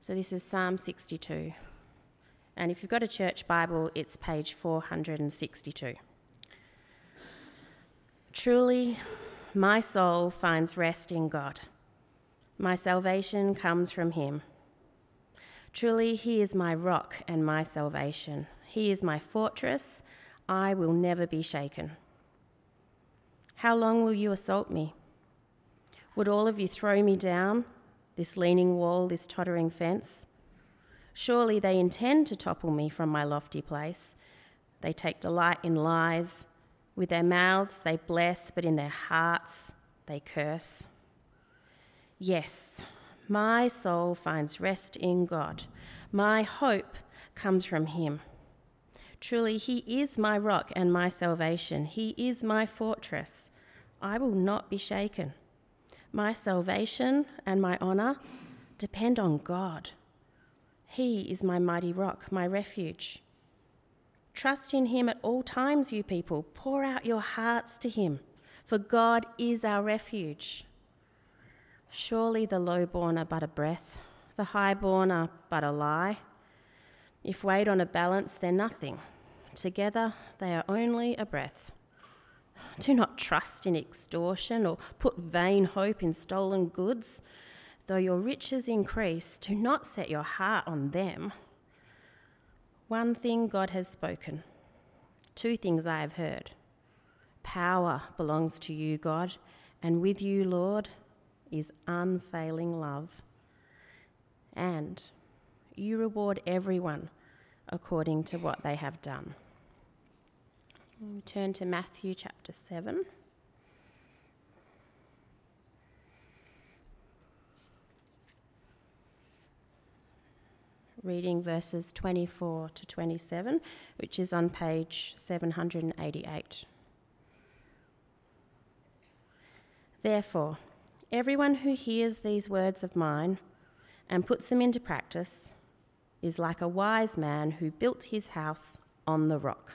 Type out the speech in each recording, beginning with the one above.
So this is Psalm 62. And if you've got a church Bible, it's page 462. Truly, my soul finds rest in God. My salvation comes from him. Truly, he is my rock and my salvation. He is my fortress. I will never be shaken. How long will you assault me? Would all of you throw me down, this leaning wall, this tottering fence? Surely they intend to topple me from my lofty place. They take delight in lies. With their mouths they bless, but in their hearts they curse. Yes, my soul finds rest in God. My hope comes from Him. Truly, He is my rock and my salvation. He is my fortress. I will not be shaken. My salvation and my honour depend on God. He is my mighty rock, my refuge. Trust in Him at all times, you people. Pour out your hearts to Him, for God is our refuge. Surely the lowborn are but a breath, the highborn are but a lie. If weighed on a balance, they're nothing. Together, they are only a breath. Do not trust in extortion or put vain hope in stolen goods. Though your riches increase, do not set your heart on them. One thing God has spoken, two things I have heard. Power belongs to you, God, and with you, Lord, is unfailing love. And you reward everyone according to what they have done. We turn to Matthew chapter 7. Reading verses 24 to 27, which is on page 788. Therefore, everyone who hears these words of mine and puts them into practice is like a wise man who built his house on the rock.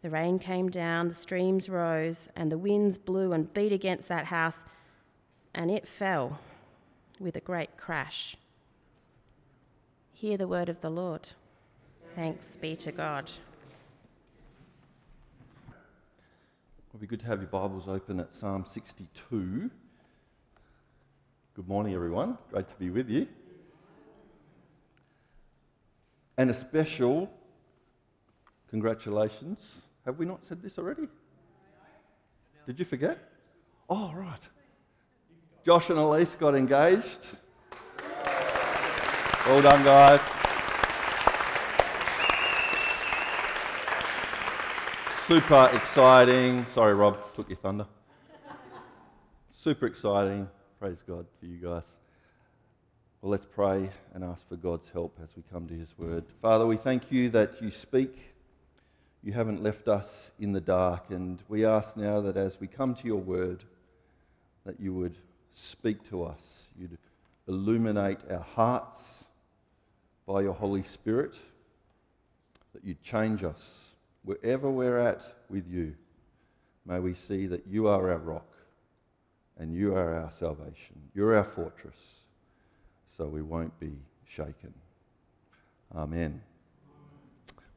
The rain came down, the streams rose, and the winds blew and beat against that house, and it fell with a great crash. Hear the word of the Lord. Thanks be to God. It'll be good to have your Bibles open at Psalm 62. Good morning, everyone. Great to be with you. And a special congratulations have we not said this already? Did you forget? Oh, right. Josh and Elise got engaged. Well done, guys. Super exciting. Sorry, Rob, took your thunder. Super exciting. Praise God for you guys. Well, let's pray and ask for God's help as we come to His word. Father, we thank you that you speak you haven't left us in the dark. And we ask now that as we come to your word, that you would speak to us. You'd illuminate our hearts by your Holy Spirit, that you'd change us wherever we're at with you. May we see that you are our rock and you are our salvation. You're our fortress, so we won't be shaken. Amen.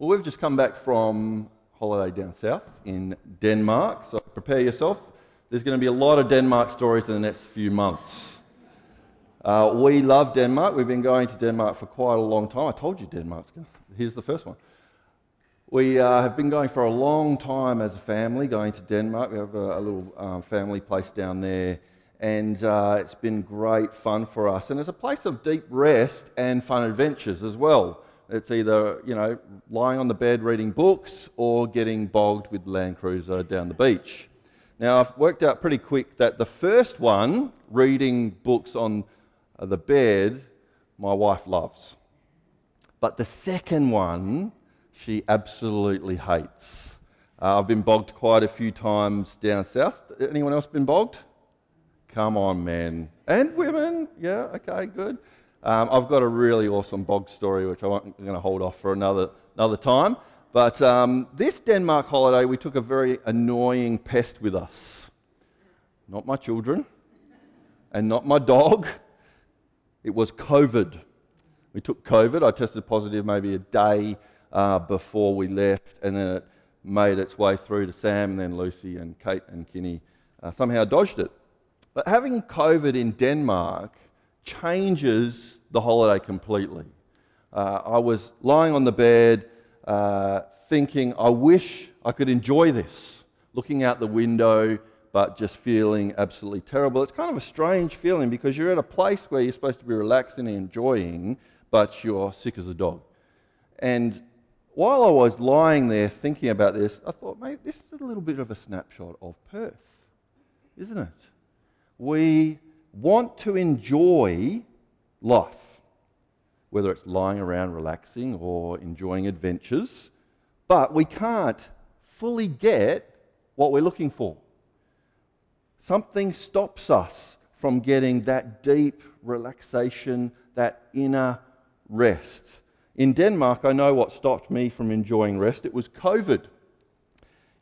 Well, we've just come back from holiday down south in Denmark, so prepare yourself. There's going to be a lot of Denmark stories in the next few months. Uh, we love Denmark. We've been going to Denmark for quite a long time. I told you Denmark's good. Here's the first one. We uh, have been going for a long time as a family, going to Denmark. We have a, a little um, family place down there, and uh, it's been great fun for us. And it's a place of deep rest and fun adventures as well. It's either, you know, lying on the bed reading books or getting bogged with Land Cruiser down the beach. Now, I've worked out pretty quick that the first one, reading books on uh, the bed, my wife loves. But the second one, she absolutely hates. Uh, I've been bogged quite a few times down south. Anyone else been bogged? Come on, men. And women. Yeah, okay, good. Um, I've got a really awesome bog story, which I'm going to hold off for another, another time. But um, this Denmark holiday, we took a very annoying pest with us. Not my children, and not my dog. It was COVID. We took COVID. I tested positive maybe a day uh, before we left, and then it made its way through to Sam, and then Lucy and Kate and Kinney uh, somehow dodged it. But having COVID in Denmark changes the holiday completely. Uh, I was lying on the bed uh, thinking, I wish I could enjoy this, looking out the window, but just feeling absolutely terrible. It's kind of a strange feeling because you're at a place where you're supposed to be relaxing and enjoying, but you're sick as a dog. And while I was lying there thinking about this, I thought, maybe this is a little bit of a snapshot of Perth, isn't it? We want to enjoy life, whether it's lying around relaxing or enjoying adventures, but we can't fully get what we're looking for. Something stops us from getting that deep relaxation, that inner rest. In Denmark, I know what stopped me from enjoying rest. It was COVID.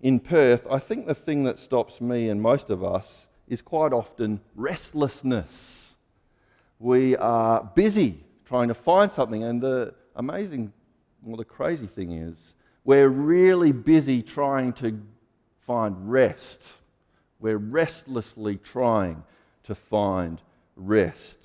In Perth, I think the thing that stops me and most of us is quite often restlessness. We are busy trying to find something, and the amazing, well, the crazy thing is, we're really busy trying to find rest. We're restlessly trying to find rest.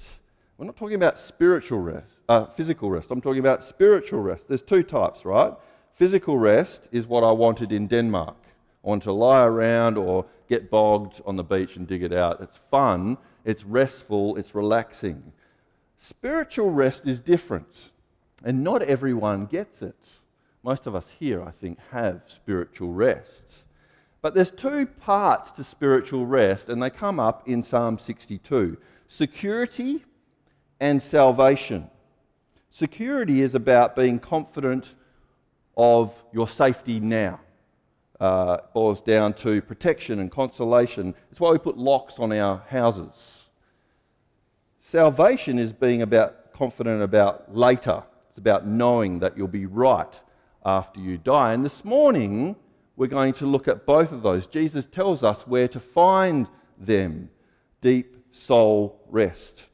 We're not talking about spiritual rest, uh, physical rest. I'm talking about spiritual rest. There's two types, right? Physical rest is what I wanted in Denmark. I want to lie around or get bogged on the beach and dig it out. It's fun, it's restful, it's relaxing. Spiritual rest is different, and not everyone gets it. Most of us here, I think, have spiritual rest. But there's two parts to spiritual rest, and they come up in Psalm 62 security and salvation. Security is about being confident of your safety now uh, boils down to protection and consolation. It's why we put locks on our houses. Salvation is being about confident about later. It's about knowing that you'll be right after you die. And this morning, we're going to look at both of those. Jesus tells us where to find them deep soul rest.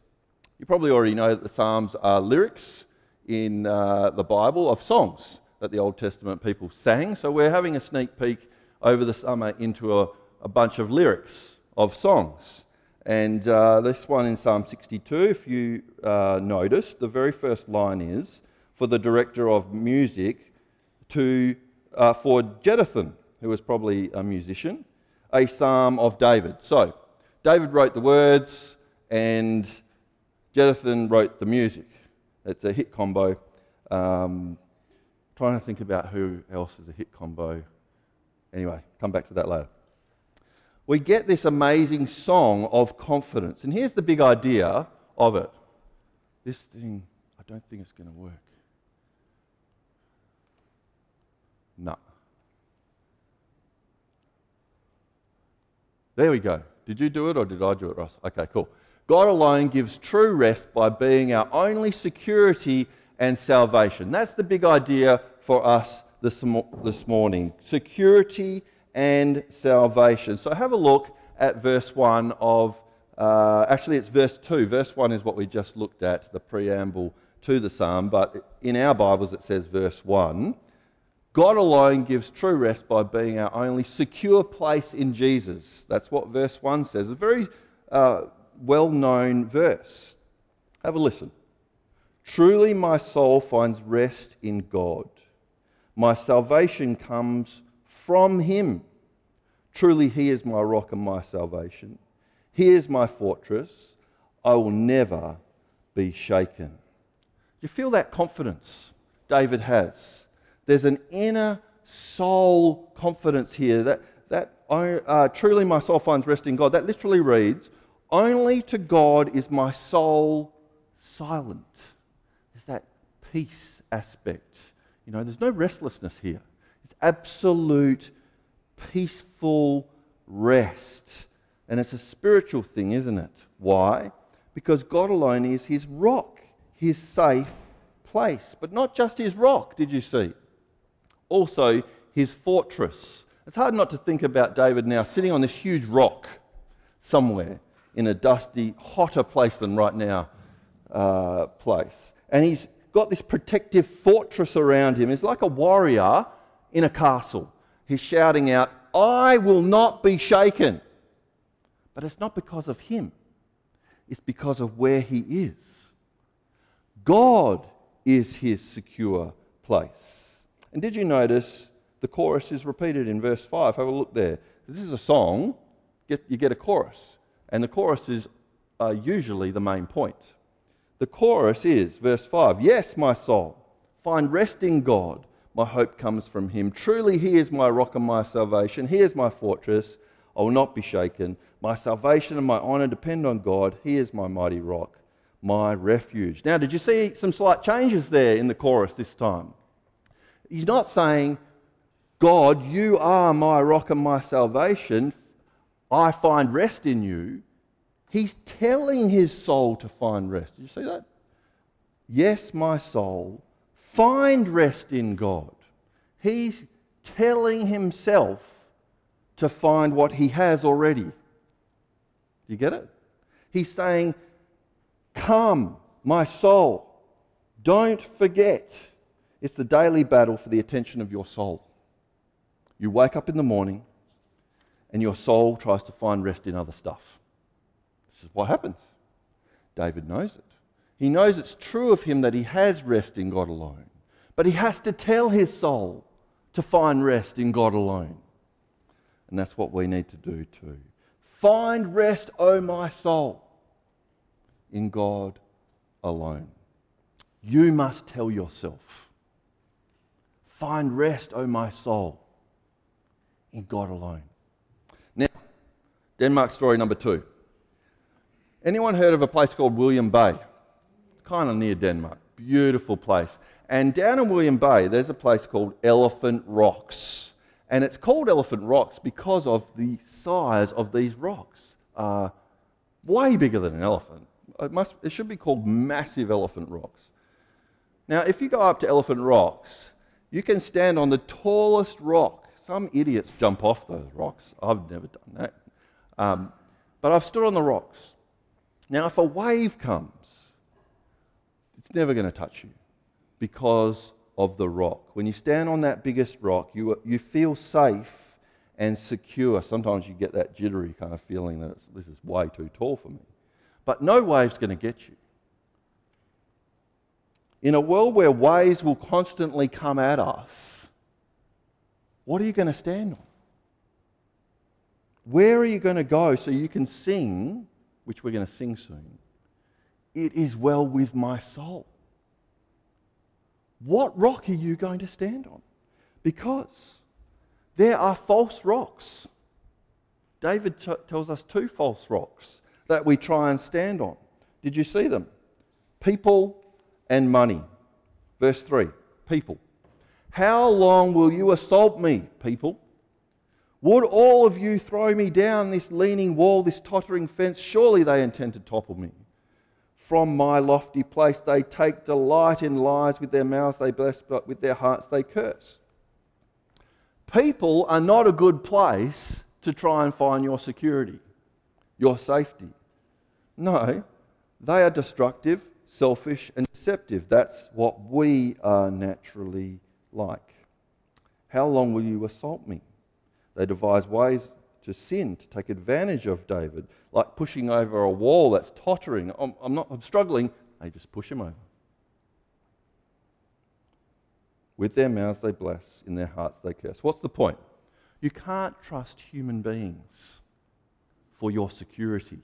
You probably already know that the Psalms are lyrics in uh, the Bible of songs that the Old Testament people sang. So we're having a sneak peek over the summer into a, a bunch of lyrics of songs. And uh, this one in Psalm 62, if you uh, notice, the very first line is for the director of music to, uh, for Jeduthun, who was probably a musician, a psalm of David. So David wrote the words and Jeduthun wrote the music. It's a hit combo. Um, trying to think about who else is a hit combo. Anyway, come back to that later. We get this amazing song of confidence. And here's the big idea of it this thing, I don't think it's going to work. No. There we go. Did you do it or did I do it, Ross? Okay, cool. God alone gives true rest by being our only security and salvation. That's the big idea for us this, this morning security and salvation. So have a look at verse 1 of, uh, actually, it's verse 2. Verse 1 is what we just looked at, the preamble to the psalm, but in our Bibles it says verse 1. God alone gives true rest by being our only secure place in Jesus. That's what verse 1 says. A very uh, well known verse. Have a listen. Truly, my soul finds rest in God. My salvation comes from Him. Truly, He is my rock and my salvation. He is my fortress. I will never be shaken. You feel that confidence David has. There's an inner soul confidence here that, that uh, truly my soul finds rest in God. That literally reads, Only to God is my soul silent. There's that peace aspect. You know, there's no restlessness here. It's absolute, peaceful rest. And it's a spiritual thing, isn't it? Why? Because God alone is his rock, his safe place. But not just his rock, did you see? Also, his fortress. It's hard not to think about David now sitting on this huge rock somewhere in a dusty, hotter place than right now uh, place. And he's got this protective fortress around him. He's like a warrior in a castle. He's shouting out, I will not be shaken. But it's not because of him, it's because of where he is. God is his secure place. And did you notice the chorus is repeated in verse 5? Have a look there. This is a song, you get a chorus. And the chorus is uh, usually the main point. The chorus is, verse 5 Yes, my soul, find rest in God. My hope comes from him. Truly, he is my rock and my salvation. He is my fortress. I will not be shaken. My salvation and my honor depend on God. He is my mighty rock, my refuge. Now, did you see some slight changes there in the chorus this time? He's not saying, God, you are my rock and my salvation. I find rest in you. He's telling his soul to find rest. Did you see that? Yes, my soul, find rest in God. He's telling himself to find what he has already. Do you get it? He's saying, Come, my soul, don't forget. It's the daily battle for the attention of your soul. You wake up in the morning and your soul tries to find rest in other stuff. This is what happens. David knows it. He knows it's true of him that he has rest in God alone. But he has to tell his soul to find rest in God alone. And that's what we need to do too. Find rest, O my soul, in God alone. You must tell yourself. Find rest, O my soul, in God alone. Now, Denmark story number two. Anyone heard of a place called William Bay? It's kind of near Denmark. Beautiful place. And down in William Bay, there's a place called Elephant Rocks. And it's called Elephant Rocks because of the size of these rocks. Uh, way bigger than an elephant. It, must, it should be called massive elephant rocks. Now, if you go up to Elephant Rocks, you can stand on the tallest rock. Some idiots jump off those rocks. I've never done that. Um, but I've stood on the rocks. Now, if a wave comes, it's never going to touch you because of the rock. When you stand on that biggest rock, you, you feel safe and secure. Sometimes you get that jittery kind of feeling that this is way too tall for me. But no wave's going to get you. In a world where waves will constantly come at us, what are you going to stand on? Where are you going to go so you can sing which we're going to sing soon, it is well with my soul. What rock are you going to stand on? Because there are false rocks. David t- tells us two false rocks that we try and stand on. Did you see them? People and money. Verse 3 People. How long will you assault me, people? Would all of you throw me down this leaning wall, this tottering fence? Surely they intend to topple me. From my lofty place they take delight in lies. With their mouths they bless, but with their hearts they curse. People are not a good place to try and find your security, your safety. No, they are destructive, selfish, and deceptive. That's what we are naturally like. How long will you assault me? They devise ways to sin, to take advantage of David, like pushing over a wall that's tottering. I'm, I'm not I'm struggling. They just push him over. With their mouths they bless, in their hearts they curse. What's the point? You can't trust human beings for your security.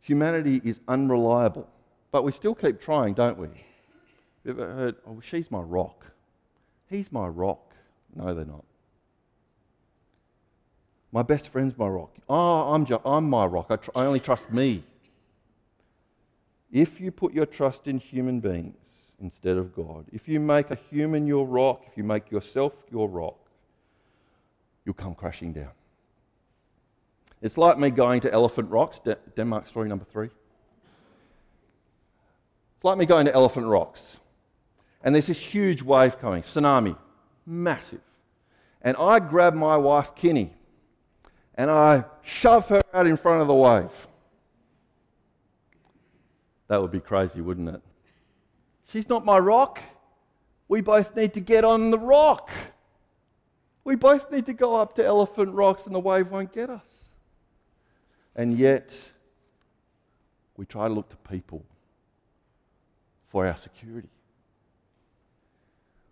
Humanity is unreliable, but we still keep trying, don't we? You ever heard, oh, she's my rock? He's my rock. No, they're not. My best friend's my rock. Oh, I'm, ju- I'm my rock. I, tr- I only trust me. If you put your trust in human beings, instead of God, if you make a human your rock, if you make yourself your rock, you'll come crashing down. It's like me going to Elephant Rocks, De- Denmark story number three. It's like me going to Elephant Rocks, and there's this huge wave coming, tsunami, massive. And I grab my wife, Kinney, and I shove her out in front of the wave. That would be crazy, wouldn't it? She's not my rock. We both need to get on the rock. We both need to go up to Elephant Rocks and the wave won't get us. And yet, we try to look to people for our security.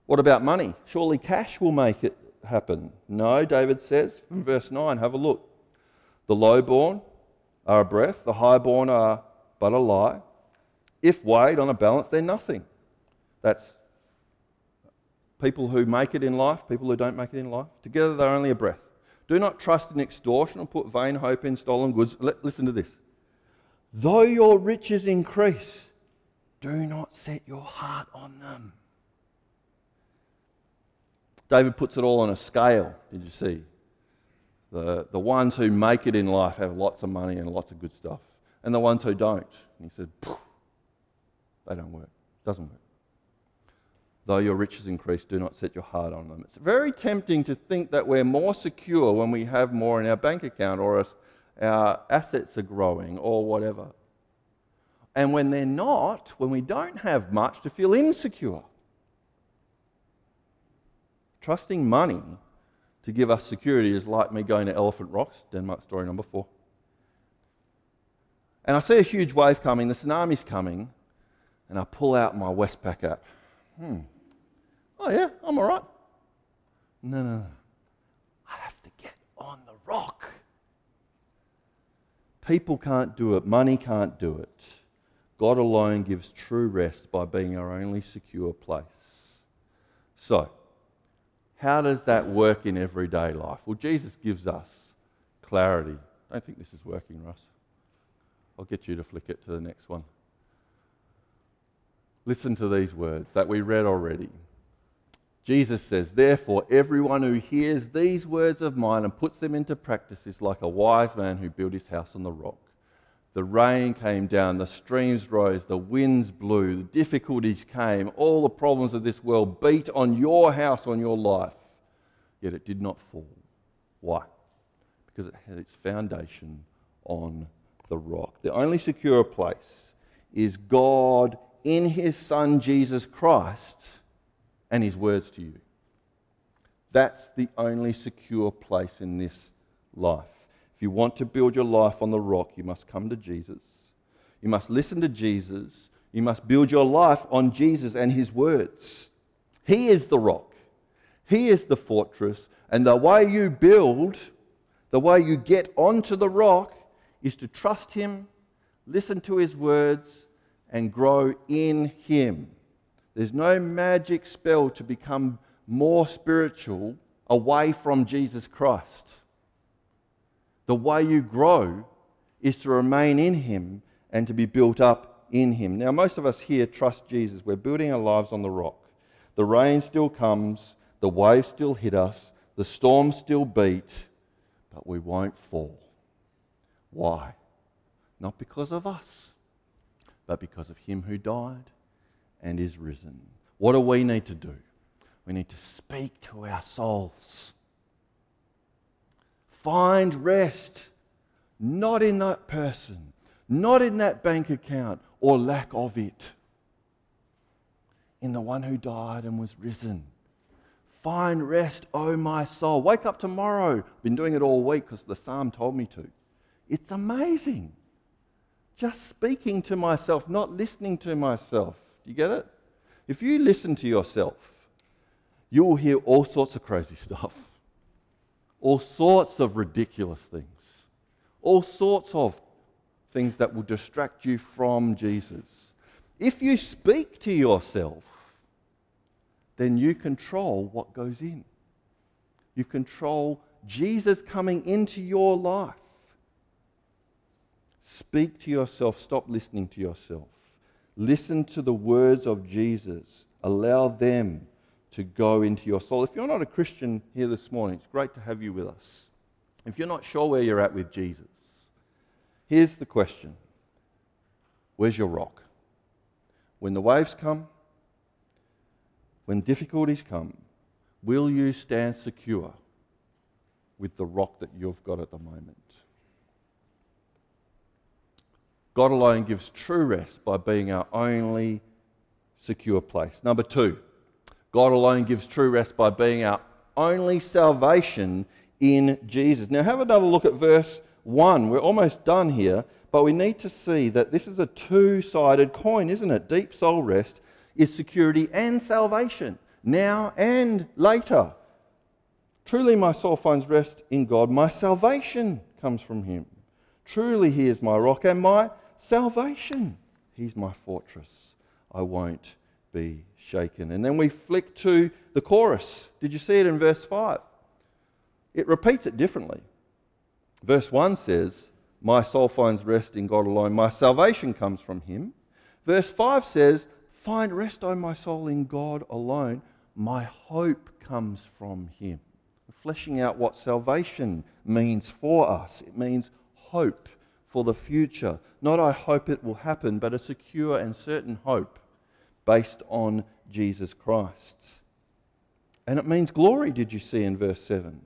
What about money? Surely cash will make it happen. No, David says from verse 9, have a look. The lowborn are a breath, the highborn are but a lie. If weighed on a balance, they're nothing. That's people who make it in life, people who don't make it in life. Together, they're only a breath. Do not trust in extortion or put vain hope in stolen goods. listen to this. Though your riches increase, do not set your heart on them. David puts it all on a scale. Did you see? The, the ones who make it in life have lots of money and lots of good stuff, and the ones who don't. And he said, they don't work. Doesn't work. Though your riches increase, do not set your heart on them. It's very tempting to think that we're more secure when we have more in our bank account or our assets are growing or whatever. And when they're not, when we don't have much, to feel insecure. Trusting money to give us security is like me going to Elephant Rocks, Denmark story number four. And I see a huge wave coming, the tsunami's coming, and I pull out my Westpac app. Hmm. Oh, yeah, I'm all right. No, no, no. I have to get on the rock. People can't do it, money can't do it. God alone gives true rest by being our only secure place. So, how does that work in everyday life? Well, Jesus gives us clarity. I don't think this is working, Russ. I'll get you to flick it to the next one. Listen to these words that we read already. Jesus says, Therefore, everyone who hears these words of mine and puts them into practice is like a wise man who built his house on the rock. The rain came down, the streams rose, the winds blew, the difficulties came, all the problems of this world beat on your house, on your life, yet it did not fall. Why? Because it had its foundation on the rock. The only secure place is God in his Son Jesus Christ and his words to you. That's the only secure place in this life. If you want to build your life on the rock, you must come to Jesus. You must listen to Jesus. You must build your life on Jesus and his words. He is the rock, He is the fortress. And the way you build, the way you get onto the rock, is to trust Him, listen to His words, and grow in Him. There's no magic spell to become more spiritual away from Jesus Christ. The way you grow is to remain in Him and to be built up in Him. Now, most of us here trust Jesus. We're building our lives on the rock. The rain still comes, the waves still hit us, the storms still beat, but we won't fall. Why? Not because of us, but because of Him who died and is risen. What do we need to do? We need to speak to our souls. Find rest, not in that person, not in that bank account or lack of it, in the one who died and was risen. Find rest, O oh my soul. Wake up tomorrow. Been doing it all week because the psalm told me to. It's amazing. Just speaking to myself, not listening to myself. Do you get it? If you listen to yourself, you will hear all sorts of crazy stuff, all sorts of ridiculous things, all sorts of things that will distract you from Jesus. If you speak to yourself, then you control what goes in. You control Jesus coming into your life. Speak to yourself, stop listening to yourself. Listen to the words of Jesus. Allow them to go into your soul. If you're not a Christian here this morning, it's great to have you with us. If you're not sure where you're at with Jesus, here's the question Where's your rock? When the waves come, when difficulties come, will you stand secure with the rock that you've got at the moment? God alone gives true rest by being our only secure place. Number two, God alone gives true rest by being our only salvation in Jesus. Now, have another look at verse 1. We're almost done here, but we need to see that this is a two sided coin, isn't it? Deep soul rest is security and salvation, now and later. Truly, my soul finds rest in God. My salvation comes from Him. Truly, He is my rock and my salvation. He's my fortress. I won't be shaken. And then we flick to the chorus. Did you see it in verse 5? It repeats it differently. Verse 1 says, My soul finds rest in God alone. My salvation comes from Him. Verse 5 says, Find rest, O my soul, in God alone. My hope comes from Him. Fleshing out what salvation means for us. It means hope for the future. Not I hope it will happen, but a secure and certain hope based on Jesus Christ. And it means glory, did you see in verse 7?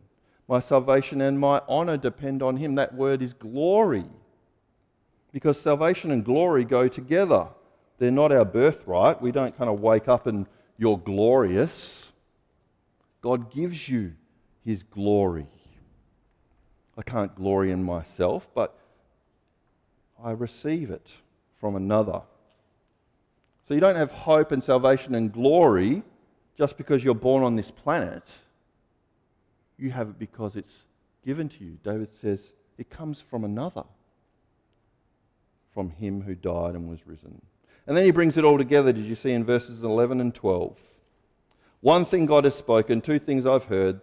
My salvation and my honor depend on him. That word is glory. Because salvation and glory go together. They're not our birthright. We don't kind of wake up and you're glorious. God gives you his glory. I can't glory in myself, but I receive it from another. So you don't have hope and salvation and glory just because you're born on this planet. You have it because it's given to you. David says it comes from another, from him who died and was risen. And then he brings it all together, did you see in verses 11 and 12? One thing God has spoken, two things I've heard.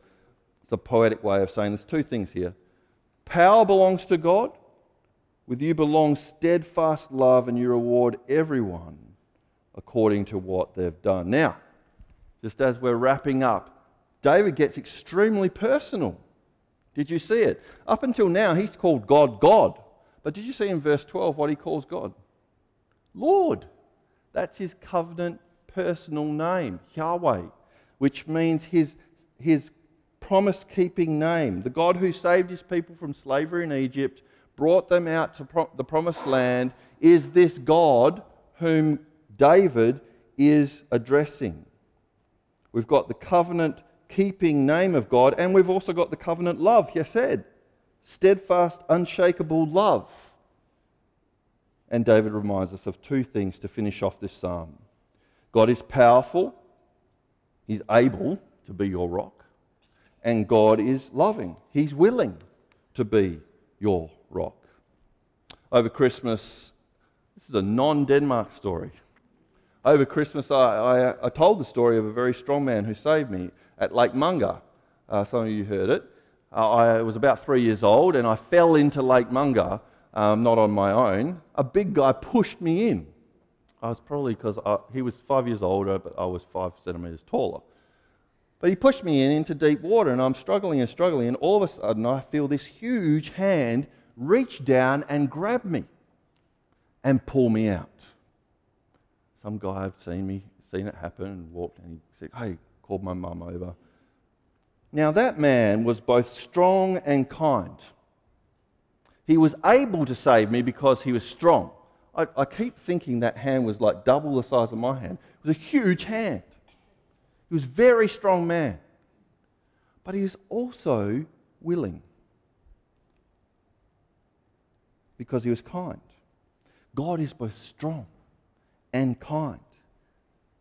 It's a poetic way of saying there's two things here. Power belongs to God, with you belongs steadfast love, and you reward everyone according to what they've done. Now, just as we're wrapping up, David gets extremely personal. Did you see it? Up until now, he's called God God. But did you see in verse 12 what he calls God? Lord. That's his covenant personal name, Yahweh, which means his, his promise keeping name. The God who saved his people from slavery in Egypt brought them out to pro- the promised land is this God whom David is addressing. We've got the covenant keeping name of God, and we've also got the covenant love, Hesed, steadfast, unshakable love. And David reminds us of two things to finish off this psalm God is powerful, He's able to be your rock, and God is loving, He's willing to be your rock. Over Christmas, this is a non Denmark story. Over Christmas, I, I, I, told the story of a very strong man who saved me at Lake Monger. Uh, some of you heard it. Uh, I was about three years old and I fell into Lake Monger, um, not on my own. A big guy pushed me in. I was probably because he was five years older, but I was five centimetres taller. But he pushed me in into deep water, and I'm struggling and struggling, and all of a sudden I feel this huge hand reach down and grab me and pull me out. Some guy had seen me, seen it happen, and walked and he said, Hey, called my mum over. Now, that man was both strong and kind. He was able to save me because he was strong. I, I, keep thinking that hand was like double the size of my hand. It was a huge hand. He was a very strong man. But he was also willing. because he was kind. God is both strong and kind.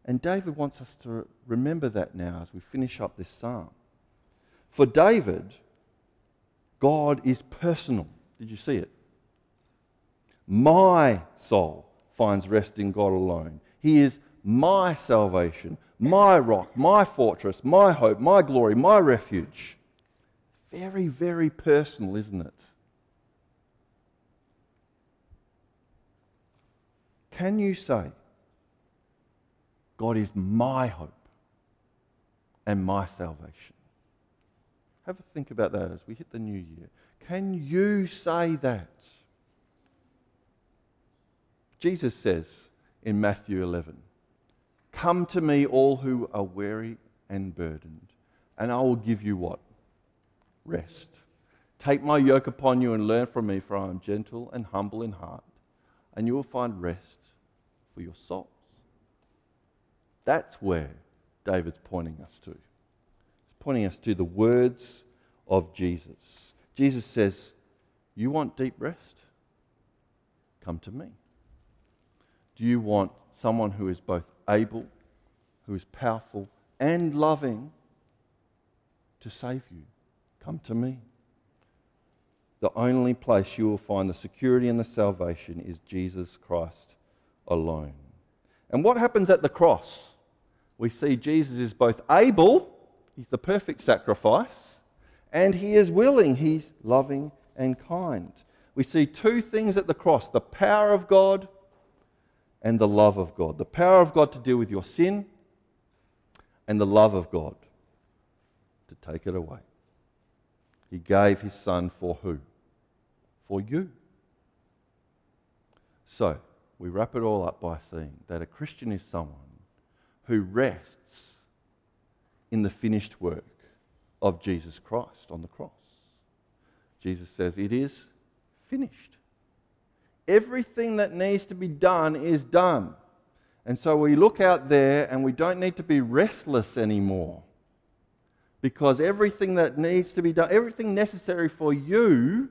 And David wants us to remember that now as we finish up this psalm. For David, God is personal. Did you see it? My soul finds rest in God alone. He is my salvation, my rock, my fortress, my hope, my glory, my refuge. Very, very personal, isn't it? Can you say God is my hope and my salvation. Have a think about that as we hit the new year. Can you say that? Jesus says in Matthew 11, Come to me, all who are weary and burdened, and I will give you what? Rest. Take my yoke upon you and learn from me, for I am gentle and humble in heart, and you will find rest for your souls. That's where David's pointing us to. He's pointing us to the words of Jesus. Jesus says, You want deep rest? Come to me. Do you want someone who is both able, who is powerful, and loving to save you? Come to me. The only place you will find the security and the salvation is Jesus Christ alone. And what happens at the cross? We see Jesus is both able, he's the perfect sacrifice, and he is willing, he's loving and kind. We see two things at the cross the power of God and the love of God. The power of God to deal with your sin, and the love of God to take it away. He gave his son for who? For you. So, we wrap it all up by saying that a Christian is someone who rests in the finished work of Jesus Christ on the cross. Jesus says, It is finished. Everything that needs to be done is done. And so we look out there and we don't need to be restless anymore. Because everything that needs to be done, everything necessary for you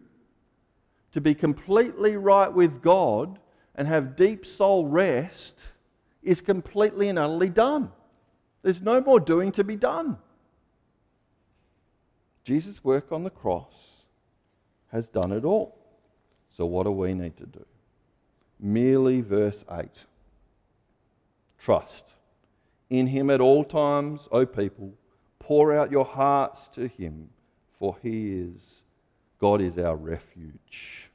to be completely right with God and have deep soul rest is completely and utterly done. There's no more doing to be done. Jesus' work on the cross has done it all. So, what do we need to do? Merely verse 8 Trust in Him at all times, O people. Pour out your hearts to Him, for He is, God is our refuge.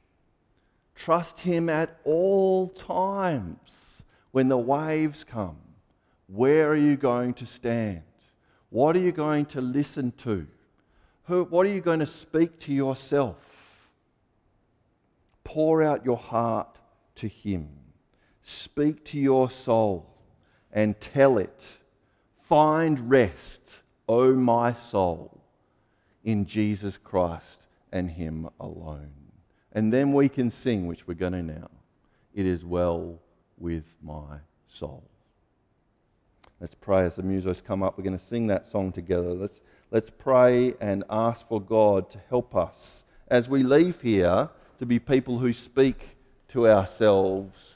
Trust Him at all times. When the waves come, where are you going to stand? What are you going to listen to? Who, what are you going to speak to yourself? Pour out your heart to Him. Speak to your soul and tell it, Find rest, O my soul, in Jesus Christ and Him alone. And then we can sing, which we're going to now. It is well with my soul. Let's pray as the musos come up. We're going to sing that song together. Let's, let's pray and ask for God to help us as we leave here to be people who speak to ourselves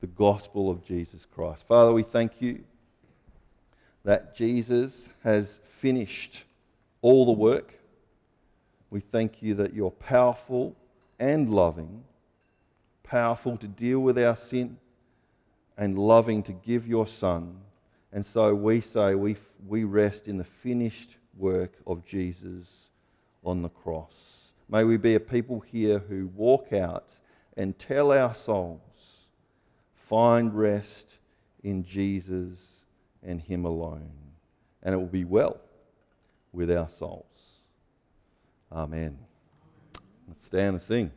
the gospel of Jesus Christ. Father, we thank you that Jesus has finished all the work. We thank you that you're powerful and loving, powerful to deal with our sin, and loving to give your Son. And so we say we, we rest in the finished work of Jesus on the cross. May we be a people here who walk out and tell our souls, find rest in Jesus and Him alone. And it will be well with our souls. Amen. Let's stand and sing.